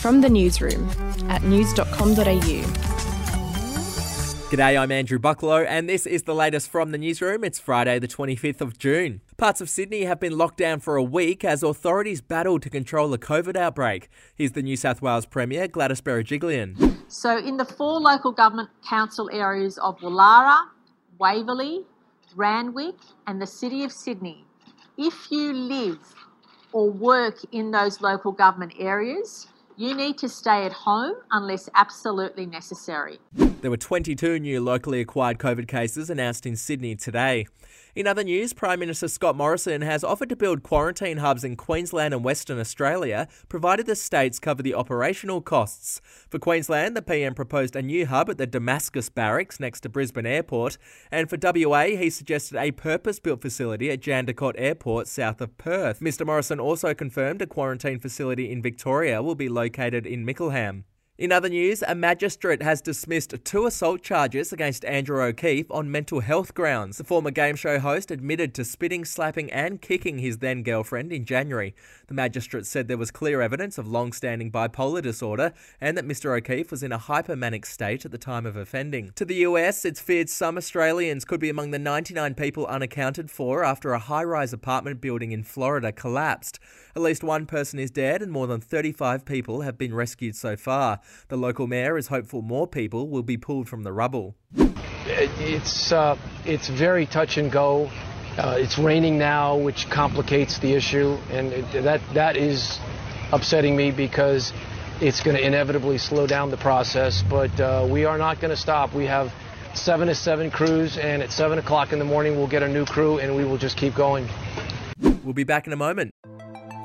From the newsroom at news.com.au. G'day, I'm Andrew Bucklow, and this is the latest from the newsroom. It's Friday, the 25th of June. Parts of Sydney have been locked down for a week as authorities battle to control the COVID outbreak. Here's the New South Wales Premier, Gladys Berejiklian. So, in the four local government council areas of Woollahra, Waverley, Randwick, and the City of Sydney, if you live or work in those local government areas, you need to stay at home unless absolutely necessary. There were 22 new locally acquired COVID cases announced in Sydney today. In other news, Prime Minister Scott Morrison has offered to build quarantine hubs in Queensland and Western Australia, provided the states cover the operational costs. For Queensland, the PM proposed a new hub at the Damascus Barracks next to Brisbane Airport, and for WA, he suggested a purpose built facility at Jandakot Airport south of Perth. Mr Morrison also confirmed a quarantine facility in Victoria will be located in Mickleham. In other news, a magistrate has dismissed two assault charges against Andrew O'Keefe on mental health grounds. The former game show host admitted to spitting, slapping, and kicking his then girlfriend in January. The magistrate said there was clear evidence of long standing bipolar disorder and that Mr. O'Keefe was in a hypomanic state at the time of offending. To the US, it's feared some Australians could be among the 99 people unaccounted for after a high rise apartment building in Florida collapsed. At least one person is dead and more than 35 people have been rescued so far. The local mayor is hopeful more people will be pulled from the rubble. It's, uh, it's very touch and go. Uh, it's raining now, which complicates the issue, and it, that, that is upsetting me because it's going to inevitably slow down the process. But uh, we are not going to stop. We have seven to seven crews, and at seven o'clock in the morning, we'll get a new crew, and we will just keep going. We'll be back in a moment.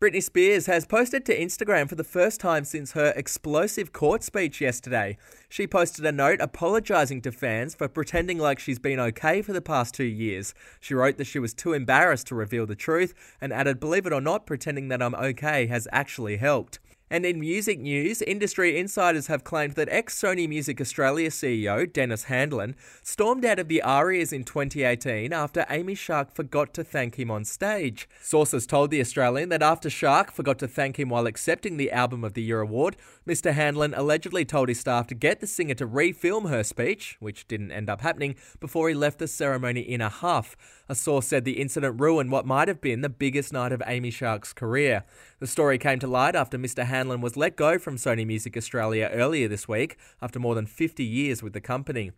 Britney Spears has posted to Instagram for the first time since her explosive court speech yesterday. She posted a note apologising to fans for pretending like she's been okay for the past two years. She wrote that she was too embarrassed to reveal the truth and added, Believe it or not, pretending that I'm okay has actually helped. And in music news, industry insiders have claimed that ex Sony Music Australia CEO Dennis Handlin stormed out of the ARIAs in 2018 after Amy Shark forgot to thank him on stage. Sources told The Australian that after Shark forgot to thank him while accepting the Album of the Year award, Mr. Handlin allegedly told his staff to get the singer to refilm her speech, which didn't end up happening, before he left the ceremony in a huff. A source said the incident ruined what might have been the biggest night of Amy Shark's career. The story came to light after Mr. was let go from Sony Music Australia earlier this week after more than 50 years with the company.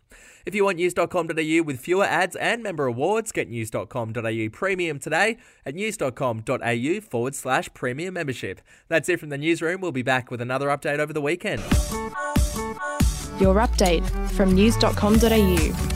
If you want news.com.au with fewer ads and member awards, get news.com.au premium today at news.com.au forward slash premium membership. That's it from the newsroom. We'll be back with another update over the weekend. Your update from news.com.au.